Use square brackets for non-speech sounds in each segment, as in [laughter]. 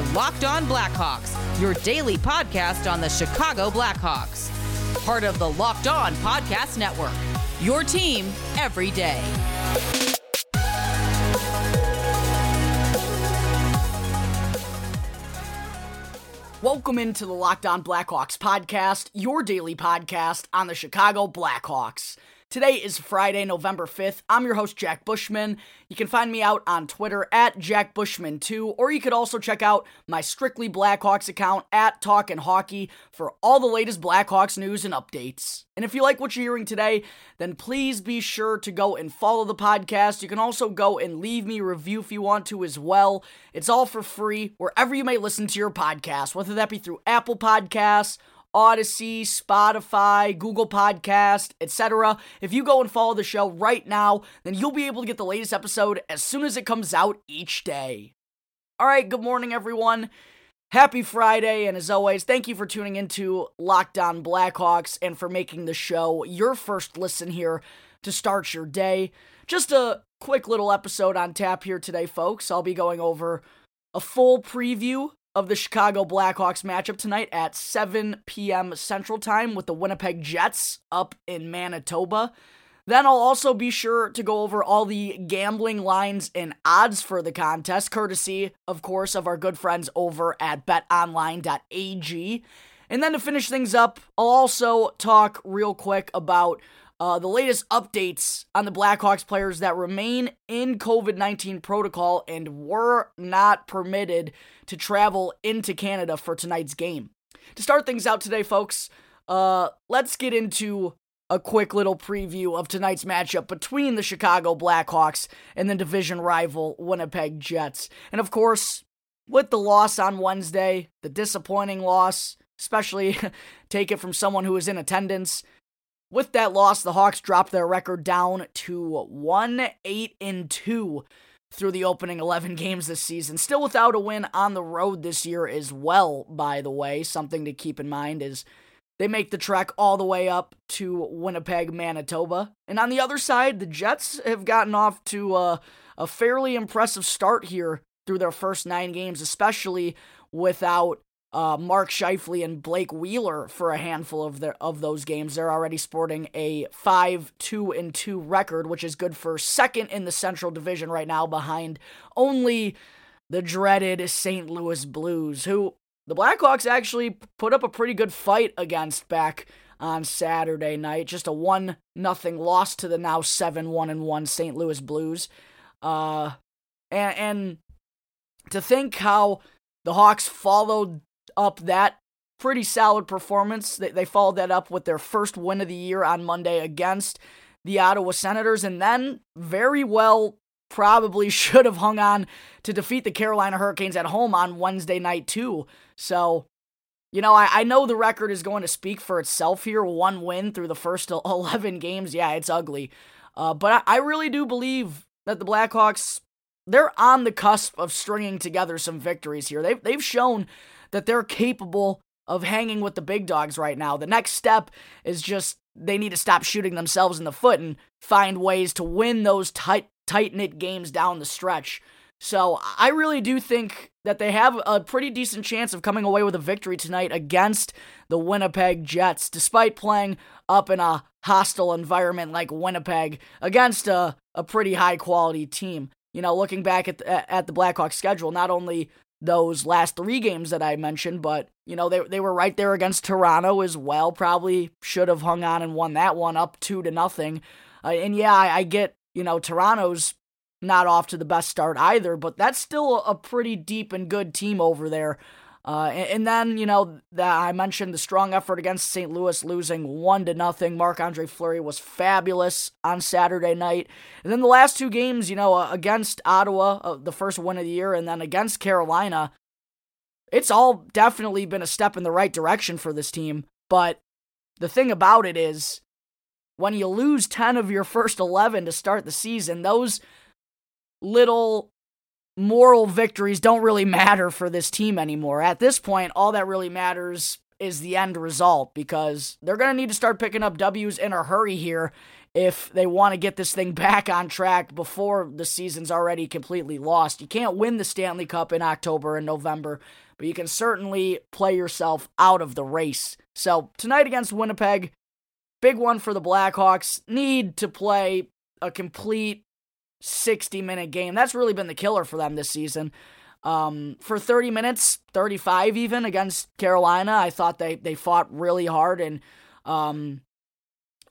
are Locked On Blackhawks, your daily podcast on the Chicago Blackhawks. Part of the Locked On Podcast Network. Your team every day. Welcome into the Locked On Blackhawks podcast, your daily podcast on the Chicago Blackhawks. Today is Friday, November 5th. I'm your host, Jack Bushman. You can find me out on Twitter at Jack Bushman2, or you could also check out my Strictly Blackhawks account at Talkin' Hockey for all the latest Blackhawks news and updates. And if you like what you're hearing today, then please be sure to go and follow the podcast. You can also go and leave me a review if you want to as well. It's all for free wherever you may listen to your podcast, whether that be through Apple Podcasts, Audacy, Spotify, Google Podcast, etc. If you go and follow the show right now, then you'll be able to get the latest episode as soon as it comes out each day. All right, good morning, everyone. Happy Friday, and as always, thank you for tuning into Locked On Blackhawks and for making the show your first listen here to start your day. Just a quick little episode on tap here today, folks. I'll be going over a full preview of the Chicago Blackhawks matchup tonight at 7 p.m. Central Time with the Winnipeg Jets up in Manitoba. Then I'll also be sure to go over all the gambling lines and odds for the contest, courtesy, of course, of our good friends over at betonline.ag. And then to finish things up, I'll also talk real quick about uh, the latest updates on the Blackhawks players that remain in COVID 19 protocol and were not permitted to travel into Canada for tonight's game. To start things out today, folks, uh, let's get into a quick little preview of tonight's matchup between the Chicago Blackhawks and the division rival Winnipeg Jets. And of course, with the loss on Wednesday, the disappointing loss, especially [laughs] take it from someone who was in attendance, with that loss, the Hawks dropped their record down to 1 8 and 2 through the opening 11 games this season. Still without a win on the road this year as well, by the way. Something to keep in mind is they make the trek all the way up to Winnipeg, Manitoba. And on the other side, the Jets have gotten off to a, a fairly impressive start here through their first nine games, especially without uh, Mark Scheifele and Blake Wheeler for a handful of their of those games. They're already sporting a five two and two record, which is good for second in the Central Division right now, behind only the dreaded St. Louis Blues, who the Blackhawks actually put up a pretty good fight against back on Saturday night. Just a one nothing loss to the now seven one and one St. Louis Blues. Uh, and, and to think how the Hawks followed up that pretty solid performance. They, they followed that up with their first win of the year on Monday against the Ottawa Senators, and then very well probably [laughs] should have hung on to defeat the Carolina Hurricanes at home on Wednesday night, too. So, you know, I, I know the record is going to speak for itself here. One win through the first [laughs] 11 games. Yeah, it's ugly. Uh, but I, I really do believe that the Blackhawks, they're on the cusp of stringing together some victories here. They've, they've shown that they're capable of hanging with the big dogs right now. The next step is just they need to stop shooting themselves in the foot and find ways to win those tight tight knit games down the stretch. So I really do think that they have a pretty decent chance of coming away with a victory tonight against the Winnipeg Jets, despite playing up in a hostile environment like Winnipeg against a, a pretty high quality team. You know, looking back at the, at the Blackhawks schedule, not only those last three games that I mentioned, but you know they they were right there against Toronto as well. Probably should have hung on and won that one up two to nothing. Uh, and yeah, I, I, get you know Toronto's not off to the best start either, but that's still a pretty deep and good team over there. Uh, and, then you know that I mentioned the strong effort against St. Louis, losing one to nothing. Marc Andre Fleury was fabulous on Saturday night, and then the last two games, you know, uh, against Ottawa, uh, the first win of the year, and then against Carolina, it's all definitely been a step in the right direction for this team. But the thing about it is, when you lose ten of your first eleven to start the season, those little moral victories don't really matter for this team anymore. At this point, all that really matters is the end result because they're going to need to start picking up W's in a hurry here if they want to get this thing [laughs] back on track before the season's already completely lost. You can't win the Stanley Cup in October and November, but you can certainly play yourself out of the race. So, tonight against Winnipeg, big one for the Blackhawks. Need to play a complete 60 minute game. That's really been the killer for them this season. Um, for 30 minutes, 35 even against Carolina, I thought they, they fought really hard. And um,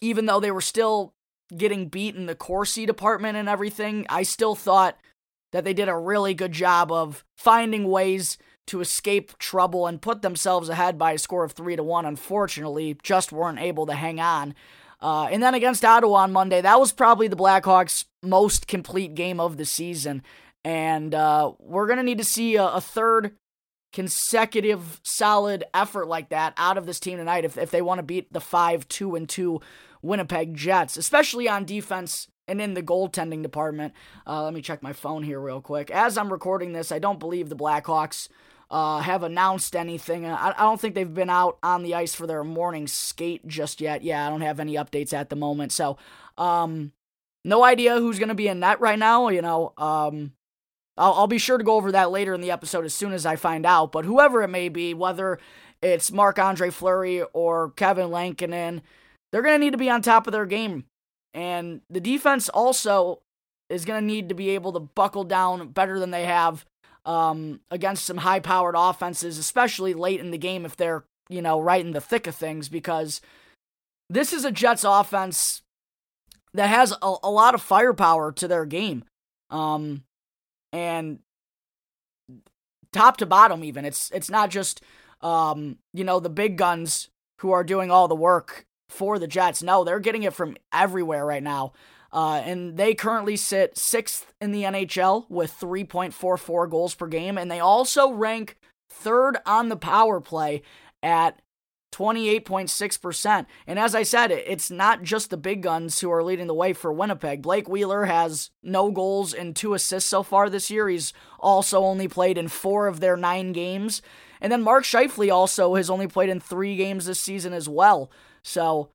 even though they were still getting beat in the Corsi department and everything, I still thought that they did a really good job of finding ways to escape trouble and put themselves ahead by a score of three to one. Unfortunately, just weren't able to hang on. Uh, and then against Ottawa on Monday, that was probably the Blackhawks' most complete game of the season. And uh, we're going to need to see a, a, third consecutive solid effort like that out of this team tonight if, if they want to beat the 5 2 and 2 Winnipeg Jets, especially on defense and in the goaltending department. Uh, let me check my phone here real quick. As I'm recording this, I don't believe the Blackhawks uh, have announced anything. I, I don't think they've been out on the ice for their morning skate just yet. Yeah, I don't have any updates at the moment. So, um, no idea who's going to be in net right now. You know, um, I'll, I'll be sure to go over that later in the episode as soon as I find out. But whoever it may be, whether it's Marc Andre Fleury or Kevin Lankinen, they're going to need to be on top of their game. And the defense also is going to need to be able to buckle down better than they have um, against some high powered offenses, especially late in the game if they're, you know, right in the thick of things, because this is a Jets offense that has a, a lot of firepower to their game. Um, and top to bottom, even. It's, it's not just, um, you know, the big guns who are doing all the work for the Jets. No, they're getting it from everywhere right now. Uh, and they currently sit sixth in the NHL with 3.44 goals per game. And they also rank third on the power play at 28.6%. And as I said, it's not just the big guns who are leading the way for Winnipeg. Blake Wheeler has no goals and two assists so far this year. He's also only played in four of their nine games. And then Mark Scheifele also has only played in three games this season as well. So,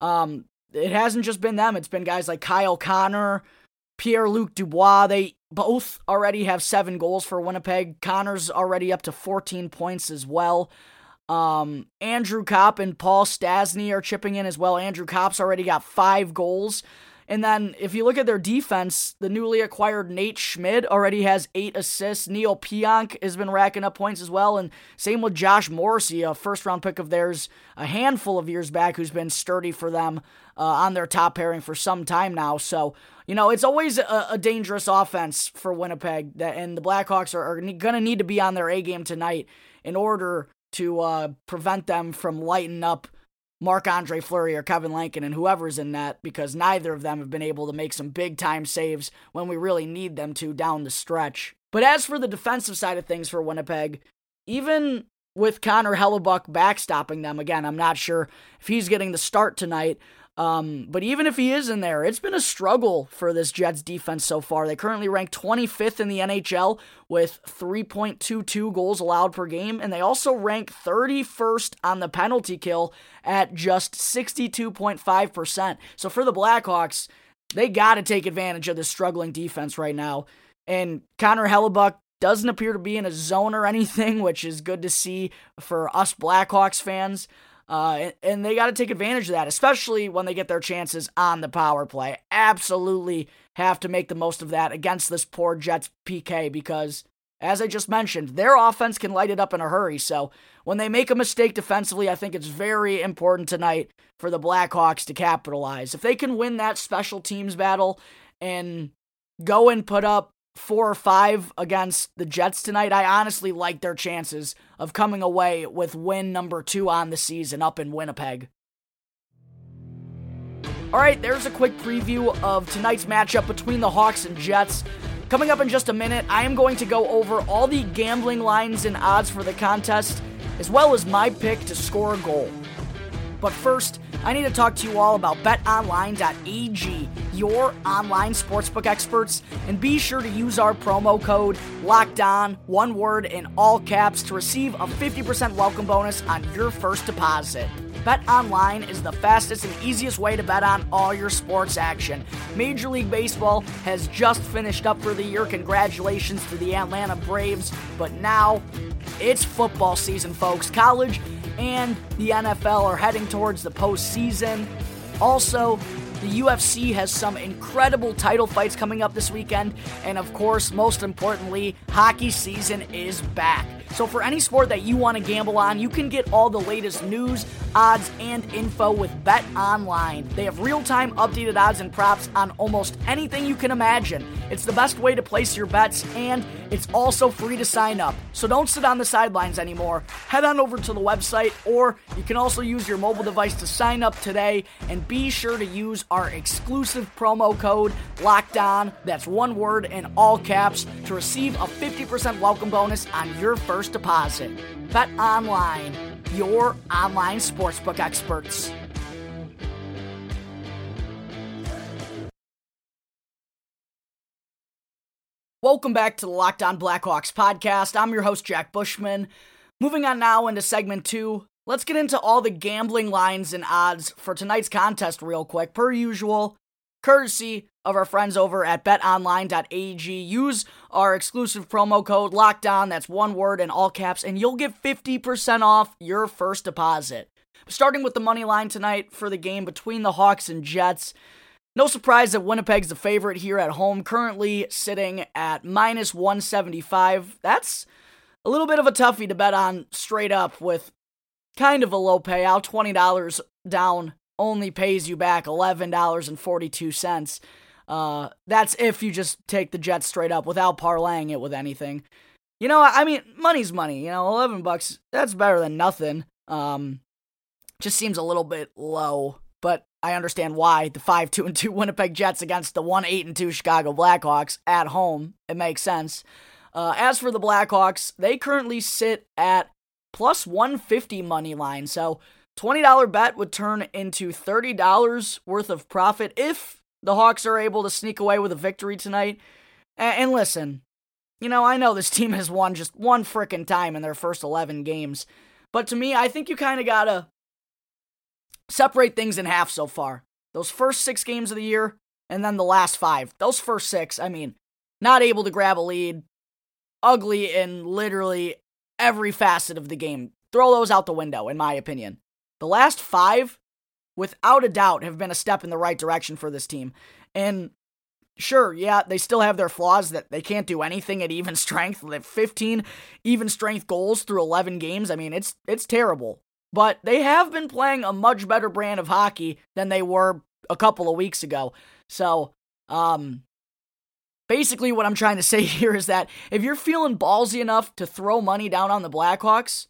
um, it hasn't just been them, it's been guys like Kyle Connor, Pierre Luc Dubois. They both already have seven goals for Winnipeg. Connor's already up to 14 points as well. Um, Andrew Copp and Paul Stastny are chipping in as well. Andrew Copp's already got five goals. And then if you look at their defense, the newly acquired Nate Schmidt already has eight assists. Neal Pionk has been racking up points as well. And same with Josh Morrissey, a first round pick of theirs a handful of years back, who's been sturdy for them uh, on their top pairing for some time now. So, you know, it's always a, a dangerous offense for Winnipeg. That, and the Blackhawks are, are going to need to be on their A game tonight in order to uh, prevent them from lighting up Marc Andre Fleury or Kevin Lankinen whoever's in that because neither of them have been able to make some big time saves when we really need them to down the stretch. But as for the defensive side of things for Winnipeg, even with Connor Hellebuyck backstopping them, again, I'm not sure if he's getting the start tonight, um, but even if he is in there, it's been a struggle for this Jets defense so far. They currently rank 25th in the NHL with 3.22 goals allowed per game, and they also rank 31st on the penalty kill at just 62.5%. So for the Blackhawks, they got to take advantage of this struggling defense right now. And Connor Hellebuyck doesn't appear to be in a zone or anything, [laughs] which is good to see for us Blackhawks fans. Uh, and, and they got to take advantage of that, especially when they get their chances on the power play. Absolutely have to make the most of that against this poor Jets PK because, as I just mentioned, their offense can light it up in a hurry. So when they make a mistake defensively, I think it's very important tonight for the Blackhawks to capitalize. If they can win that special teams battle and go and put up four or five against the Jets tonight, I honestly like their chances of coming away with win number two on the season up in Winnipeg. All right, there's a quick preview of tonight's matchup between the Hawks and Jets. Coming up in just a minute, I am going to go over all the gambling lines and odds for the contest, as well as my pick to score a goal. But first, I need to talk to you all about betonline.ag, your online sportsbook experts, and be sure to use our promo code locked on, one word in all caps, to receive a 50% welcome bonus on your first deposit. Bet Online is the fastest and easiest way to bet on all your sports action. Major League Baseball has just finished up for the year. Congratulations to the Atlanta Braves. But now it's football season, folks. College and the NFL are heading towards the postseason. Also, the UFC has some incredible title fights coming up this weekend. And of course, most importantly, hockey season is back. So, for any sport that you want to gamble on, you can get all the latest news, odds, and info with Bet Online. They have real time updated odds and props on almost anything you can imagine. It's the best way to place your bets, and it's also free to sign up. So, don't sit on the sidelines anymore. Head on over to the website, or you can also use your mobile device to sign up today. And be sure to use our exclusive promo code LOCKDOWN, That's one word in all caps to receive a 50% welcome bonus on your first first deposit. Bet online, your online sportsbook experts. Welcome back to the Locked On Blackhawks podcast. I'm your host, Jack Bushman. Moving on now into segment two, let's get into all the gambling lines and odds for tonight's contest, real quick. Per usual, courtesy of our friends over at betonline.ag. Use our exclusive promo code LOCKDOWN, that's one word in all caps, and you'll get 50% off your first deposit. Starting with the money line tonight for the game between the Hawks and Jets. No surprise that Winnipeg's the favorite here at home, currently sitting at minus 175. That's a little bit of a toughie to bet on straight up with kind of a low payout, $20 down only pays you back $11.42. Uh, that's if you just take the Jets straight up without parlaying it with anything. You know, I mean, money's money. You know, 11 bucks, that's better than nothing. Um, just seems a little bit low, but I understand why. The 5 2 and 2 [laughs] Winnipeg Jets against the 1 8 and 2 Chicago Blackhawks at home. It makes sense. Uh, as for the Blackhawks, they currently sit at plus 150 money line. So $20 bet would turn into $30 worth of profit if the Hawks are able to sneak away with a victory tonight. And, listen, you know, I know this [laughs] team has won just one frickin' time in their first 11 games. But to me, I think you kind of got to separate things in half so far. Those first six games of the year, and then the last five. Those first six, I mean, not able to grab a lead, ugly in literally every facet of the game. Throw those out the window, in my opinion. The last five, without a doubt, have been a step in the right direction for this team. And sure, yeah, they still have their flaws that they can't do anything at even [laughs] strength. They have 15 even strength goals through 11 games. I mean, it's it's terrible. But they have been playing a much better brand of hockey than they were a couple of weeks ago. So, um basically what I'm trying to [laughs] say here is that if you're feeling ballsy enough to throw money down on the Blackhawks,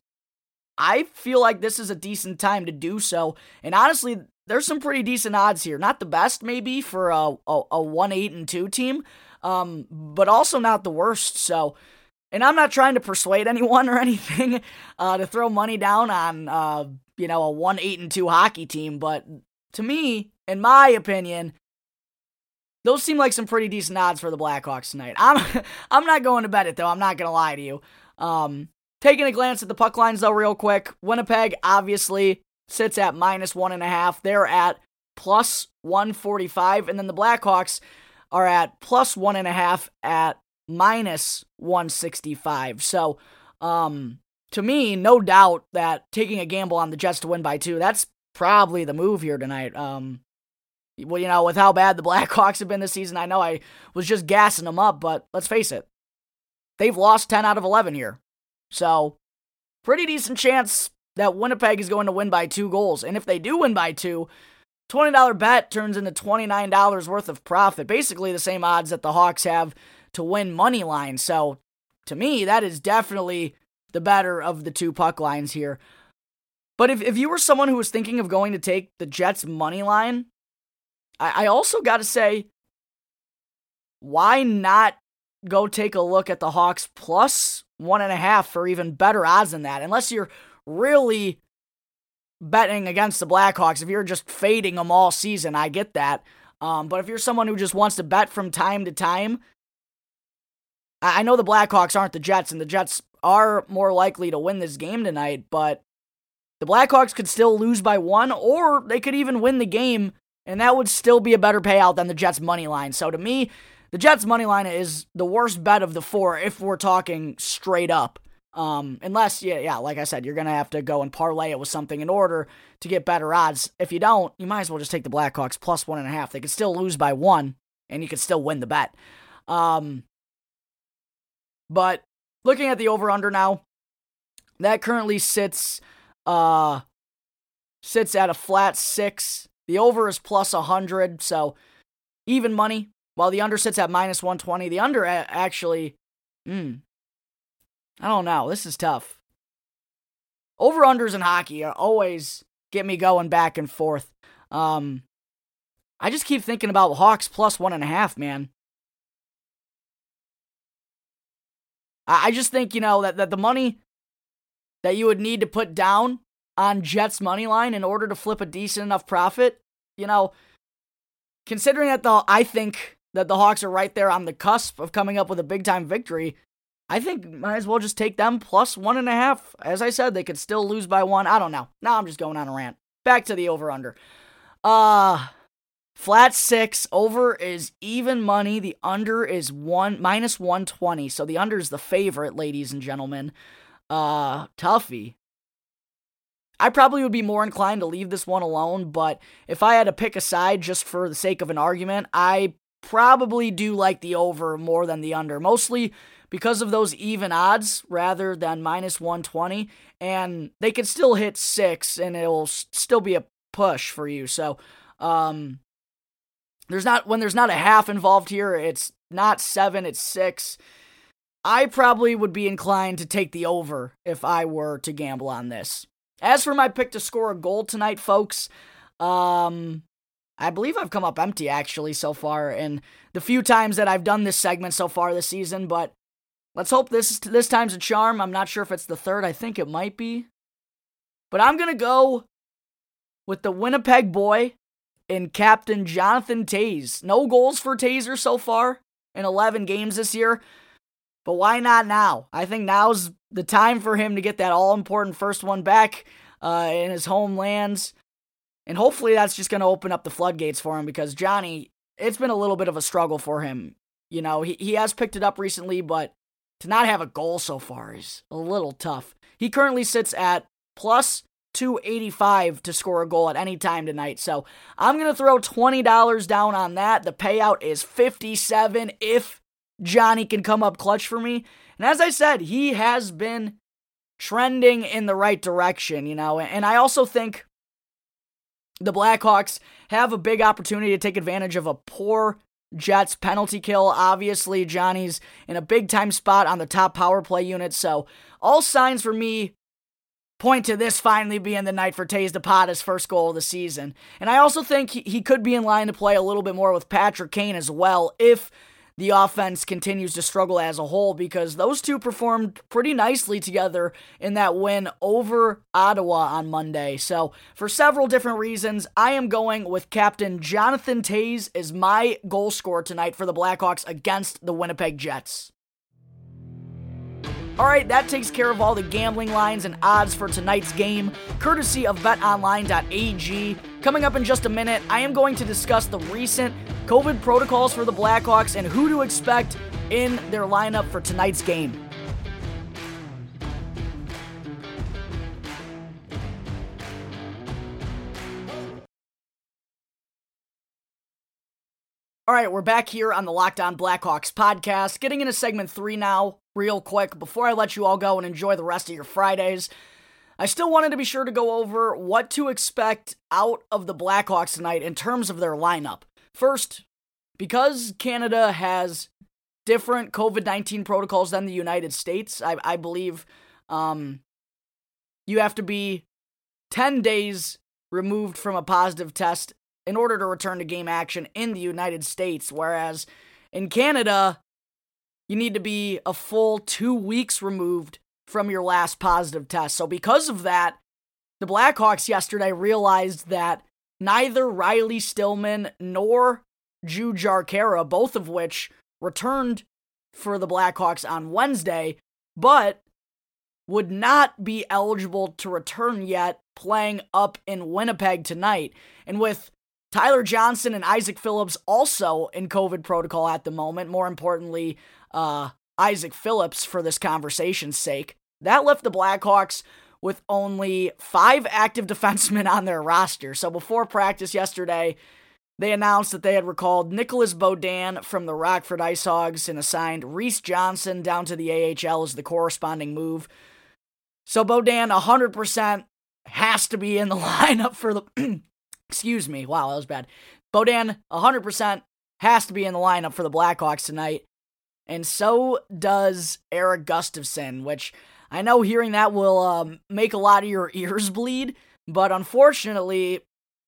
I feel like this is a decent time to do so. And honestly, there's some pretty decent odds here. Not the best, maybe, for a, a, a 1 8 and 2 team, um, but also not the worst. So, and I'm not trying to persuade [laughs] anyone or anything uh, to throw money down on, uh, you know, a 1 8 and 2 hockey team, but to me, in my opinion, those seem like some pretty decent odds for the Blackhawks tonight. I'm [laughs] I'm not going to bet it though. I'm not gonna lie to you. Um, Taking a glance at the puck lines, though, real quick. Winnipeg obviously sits at minus one and a half. They're at plus 145. And then the Blackhawks are at plus one and a half at minus 165. So, um, to me, no doubt that taking a gamble on the Jets to win by two, that's probably the move here tonight. Um, well, you know, with how bad the [laughs] Blackhawks have been this season, I know I was just gassing them up, but let's face it, they've lost 10 out of 11 here. So, pretty decent chance that Winnipeg is going to win by two goals. And if they do win by two, $20 bet turns into $29 worth of profit. Basically, the same odds that the Hawks have to win money line. So, to me, that is definitely the better of the two puck lines here. But if, if you were someone who was thinking of going to take the Jets money line, I, I also got to say, why not go take a look at the Hawks plus one and a half for even better odds than that. Unless you're really betting against the Blackhawks, if you're just fading them all season, I get that. Um, but if you're someone who just wants to bet from time to time, I know the Blackhawks aren't the Jets, and the Jets are more likely to win this game tonight, but the Blackhawks could still lose by one, or they could even win the game, and that would still be a better payout than the Jets' money line. So to me, the Jets' money line is the worst bet of the four if we're talking straight up. Um, unless, yeah, yeah, like I said, you're gonna have to go and parlay it with something in order to get better odds. If you don't, you might as well just take the Blackhawks plus one and a half. They could still lose by one, and you could still win the bet. Um, but looking at the over under now, that currently sits uh sits at a flat six. The over is plus a hundred, so even money. While the under sits at minus one twenty. The under actually, hmm, I don't know. This is tough. Over unders in hockey are always get me going back and forth. Um, I just keep thinking about Hawks plus one and a half, man. I just think, you know, that, that the money that you would need to put down on Jets money line in order to flip a decent enough profit, you know, considering that the I think that the Hawks are right there on the cusp of coming up with a big time victory, I think might as well just take them plus one and a half. As I said, they could still lose by one. I don't know. Now I'm just going on a rant. Back to the over under. Uh Flat six, over is even money. The under is one minus 120. So the under is the favorite, ladies and gentlemen. Uh, toughie. I probably would be more inclined to leave this one alone, but if I had to pick a side just for the sake of an argument, I probably do like the over more than the under. Mostly because of those even odds rather than minus 120. And they could still hit six and it'll still be a push for you. So, um, there's not when there's not a half involved here, it's not 7, it's 6. I probably would be inclined to take the over if I were to gamble on this. As for my pick to score a goal tonight, folks, um I believe I've come up empty actually so far in the few times that I've done this segment so far this season, but let's hope this this time's a charm. I'm not sure if it's the third. I think it might be. But I'm going to go with the Winnipeg boy in Captain Jonathan Toews. No goals for Tazer so far in 11 games this year. But why not now? I think now's the time for him to get that all important first one back uh, in his homelands. And hopefully that's just going to open up the floodgates for him because Johnny, it's been a little bit of a struggle for him. You know, he, he has picked it up recently, but to not have a goal so far is a little tough. He currently sits at plus 285 to score a goal at any time tonight. So I'm going to throw $20 down on that. The payout is 57 if Johnny can come up clutch for me. And as I said, he has been trending in the right direction, you know. And I also think the Blackhawks have a big opportunity to take advantage of a poor Jets penalty kill. Obviously, Johnny's in a big time spot on the top power play unit. So, all signs for me point to this finally being the night for Taze to pot his first goal of the season. And I also think he could be in line to play a little bit more with Patrick Kane as well if the offense continues to struggle as a whole because those two performed pretty nicely together in that win over Ottawa on Monday. So, for several different reasons, I am going with Captain Jonathan Toews as my goal scorer tonight for the Blackhawks against the Winnipeg Jets. All right, that takes care of all the gambling lines and odds for tonight's game, courtesy of betonline.ag. Coming up in just a minute, I am going to discuss the recent COVID protocols for the Blackhawks and who to expect in their lineup for tonight's game. All right, we're back here on the Locked On Blackhawks podcast, getting into segment three now, real quick, before I let you all go and enjoy the rest of your Fridays. I still wanted to be sure to go over what to expect out of the Blackhawks tonight in terms of their lineup. First, because Canada has different COVID 19 protocols than the United States, I, I believe um, you have to be 10 days removed from a positive test in order to return to game action in the United States, whereas in Canada, you need to be a full two weeks removed from your last positive test. So, because of that, the Blackhawks yesterday realized that neither Riley Stillman nor Jujhar Khaira, both of which returned for the Blackhawks on Wednesday, but would not be eligible to return yet, playing up in Winnipeg tonight. And with Tyler Johnson and Isaac Phillips also in COVID protocol at the moment, more importantly, uh, Isaac Phillips for this conversation's sake, that left the Blackhawks with only five active [laughs] defensemen on their roster. So before practice yesterday, they announced that they had recalled Nicholas Beaudin from the Rockford Ice Hogs and assigned Reese Johnson down to the AHL as the corresponding move. So Beaudin 100% has to be in the [laughs] lineup for the. [clears throat] excuse me. Wow, that was bad. Beaudin 100% has to be in the lineup for the Blackhawks tonight. And so does Erik Gustafsson, which I know hearing that will um, make a lot of your [laughs] ears bleed. But unfortunately,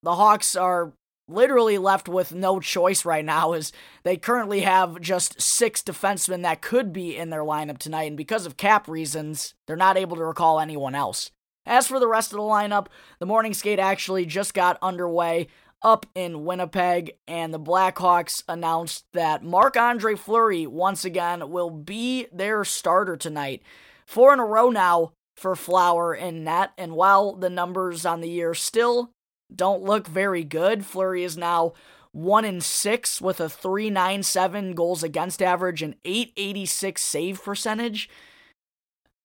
the Hawks are literally left with no choice right now as they currently have just six defensemen that could be in their lineup tonight and because of cap reasons they're not able to recall anyone else as for the rest of the lineup the morning skate actually just got underway up in Winnipeg, and the Blackhawks announced that Marc Andre Fleury once again will be their starter tonight. Four in a row now for Flower in net, and while the numbers on the year still don't look very good. Fleury is now one in six with a 397 goals against average and 886 save percentage.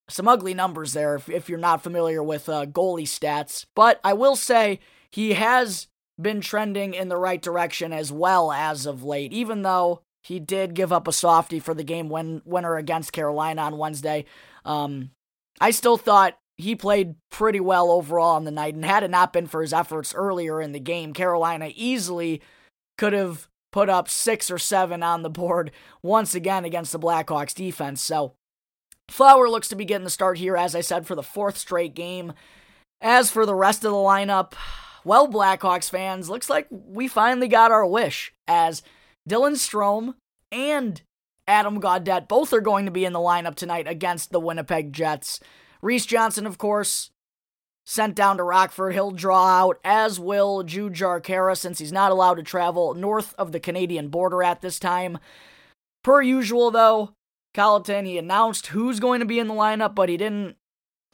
Some ugly numbers there if, if you're not familiar with uh, goalie stats. But I will say he has been trending in the right direction as well as of late, even though he did give up a softie for the game win- winner against Carolina on Wednesday. Um, I still thought he played pretty well overall on the night, and had it not been for his efforts earlier in the game, Carolina easily could have put up six or seven on the board once again against the Blackhawks defense. So Flower looks to be getting the start here, as I said, for the fourth straight game. As for the rest of the lineup, well, Blackhawks fans, looks like we finally got our wish, as Dylan Strome and Adam Gaudette both are going to be in the lineup tonight against the Winnipeg Jets. Reese Johnson, of course, sent down to Rockford. He'll draw out, as will Jujhar Khaira, since he's not allowed to travel north of the Canadian border at this time. Per usual, though, Colliton, he announced who's going to be in the lineup, but he didn't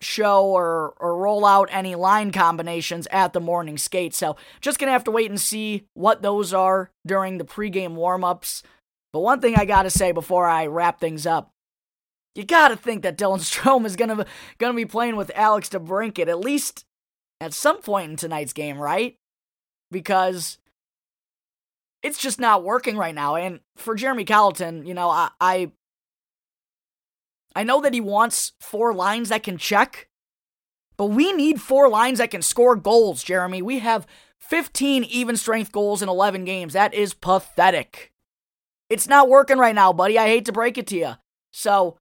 show or, or roll out any line combinations at the morning skate. So just going to have to wait and see what those are during the pregame warmups. But one thing I got to say before I wrap things up you got to think that Dylan [laughs] Strome is gonna gonna be playing with Alex DeBrincat at least at some point in tonight's game, right? Because it's just not working right now. And for Jeremy Colliton, you know, I, I I know that he wants four lines that can check, but we need four lines that can score goals, Jeremy. We have 15 even strength goals in 11 games. That is pathetic. It's not working right now, buddy. I hate to break it to you. So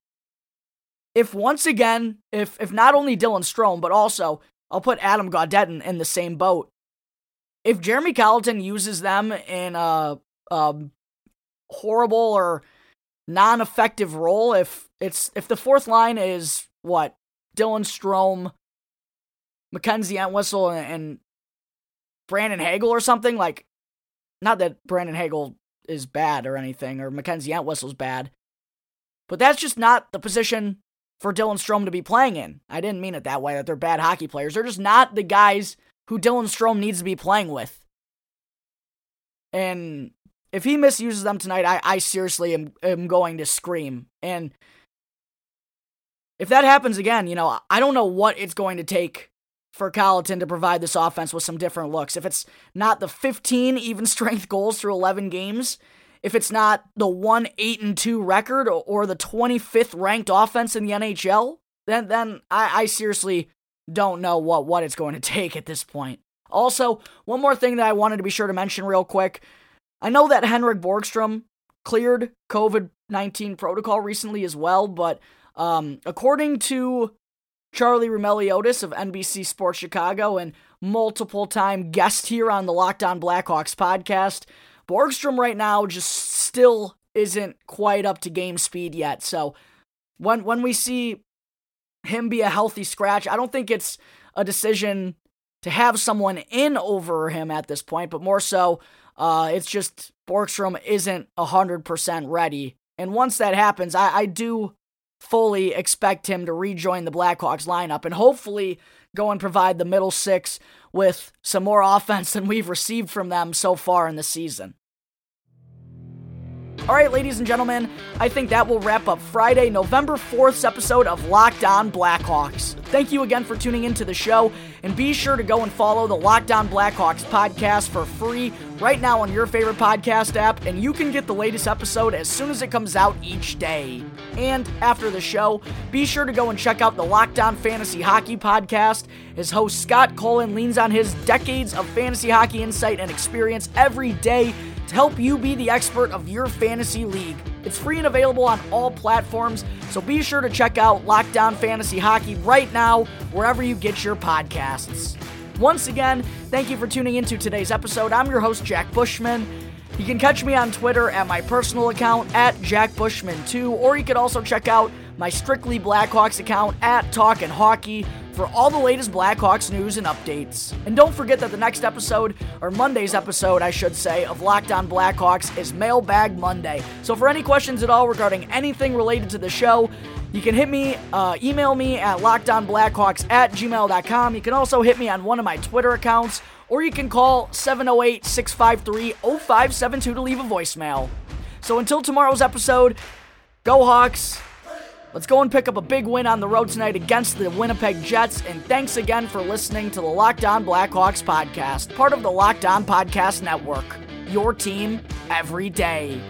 if once again, if if not only Dylan Strome, but also I'll put Adam Gaudette in, the same boat. If Jeremy Colliton uses them in a, a horrible or non-effective role, if it's if the fourth line is what Dylan Strome, Mackenzie Entwistle, and, and Brandon Hagel or something like, not that Brandon Hagel is bad or anything, or Mackenzie Entwistle's bad, but that's just not the position for Dylan Strome to be playing in. I didn't mean it that way, that they're bad hockey players. They're just not the guys who Dylan Strome needs to be playing with. And if he misuses them tonight, I, I seriously am, am going to scream. And if that happens again, you know, I don't know what it's going to take for Colliton to provide this offense with some different looks. If it's not the 15 even strength [laughs] goals through 11 games, if it's not the 1 8 and 2 record or, or the 25th ranked offense in the NHL, then then I, I seriously don't know what, what it's going to [laughs] take at this point. Also, one more thing that I wanted to be sure to mention real quick. I know that Henrik Borgstrom cleared COVID 19 protocol recently as well, but um, according to Charlie Roumeliotis of NBC Sports Chicago and multiple time guest here on the Locked On Blackhawks podcast, Borgstrom right now just still isn't quite up to game speed yet. So when when we see him be a healthy scratch, I don't think it's a decision to have someone in over him at this point, but more so, uh, it's just Borgstrom isn't 100% ready. And once that happens, I, I do fully expect him to rejoin the Blackhawks lineup and hopefully go and provide the middle six with some more [laughs] offense than we've received from them so far in the season. All right, ladies and gentlemen, I think that will wrap up Friday, November 4th's episode of Locked On Blackhawks. Thank you again for tuning into the show, and be sure to go and follow the Locked On Blackhawks podcast for free right now on your favorite podcast app, and you can get the latest episode as soon as it comes out each day. And after the show, be sure to go and check out the Locked On Fantasy Hockey podcast. His host Scott Cullen leans on his decades of fantasy hockey insight and experience every day to help you be the expert of your fantasy league. It's free and available on all platforms, so be sure to check out Locked On Fantasy Hockey right now, wherever you get your podcasts. Once again, thank you for tuning into today's episode. I'm your host, Jack Bushman. You can catch me on Twitter at my personal account at JackBushman2, or you can also check out my Strictly Blackhawks account at Talkin' Hockey for all the latest Blackhawks news and updates. And don't forget that the next episode, or Monday's episode, I should say, of Locked On Blackhawks is Mailbag Monday. So for any questions at all regarding anything related to the show, you can hit me, uh, email me at lockedonblackhawks at gmail.com. You can also hit me on one of my Twitter accounts, or you can call 708 653 0572 to leave a voicemail. So until tomorrow's episode, go Hawks! Let's go and pick up a big win on the road tonight against the Winnipeg Jets. And thanks again for listening to the Locked On Blackhawks podcast, part of the Locked On Podcast Network. Your team every day.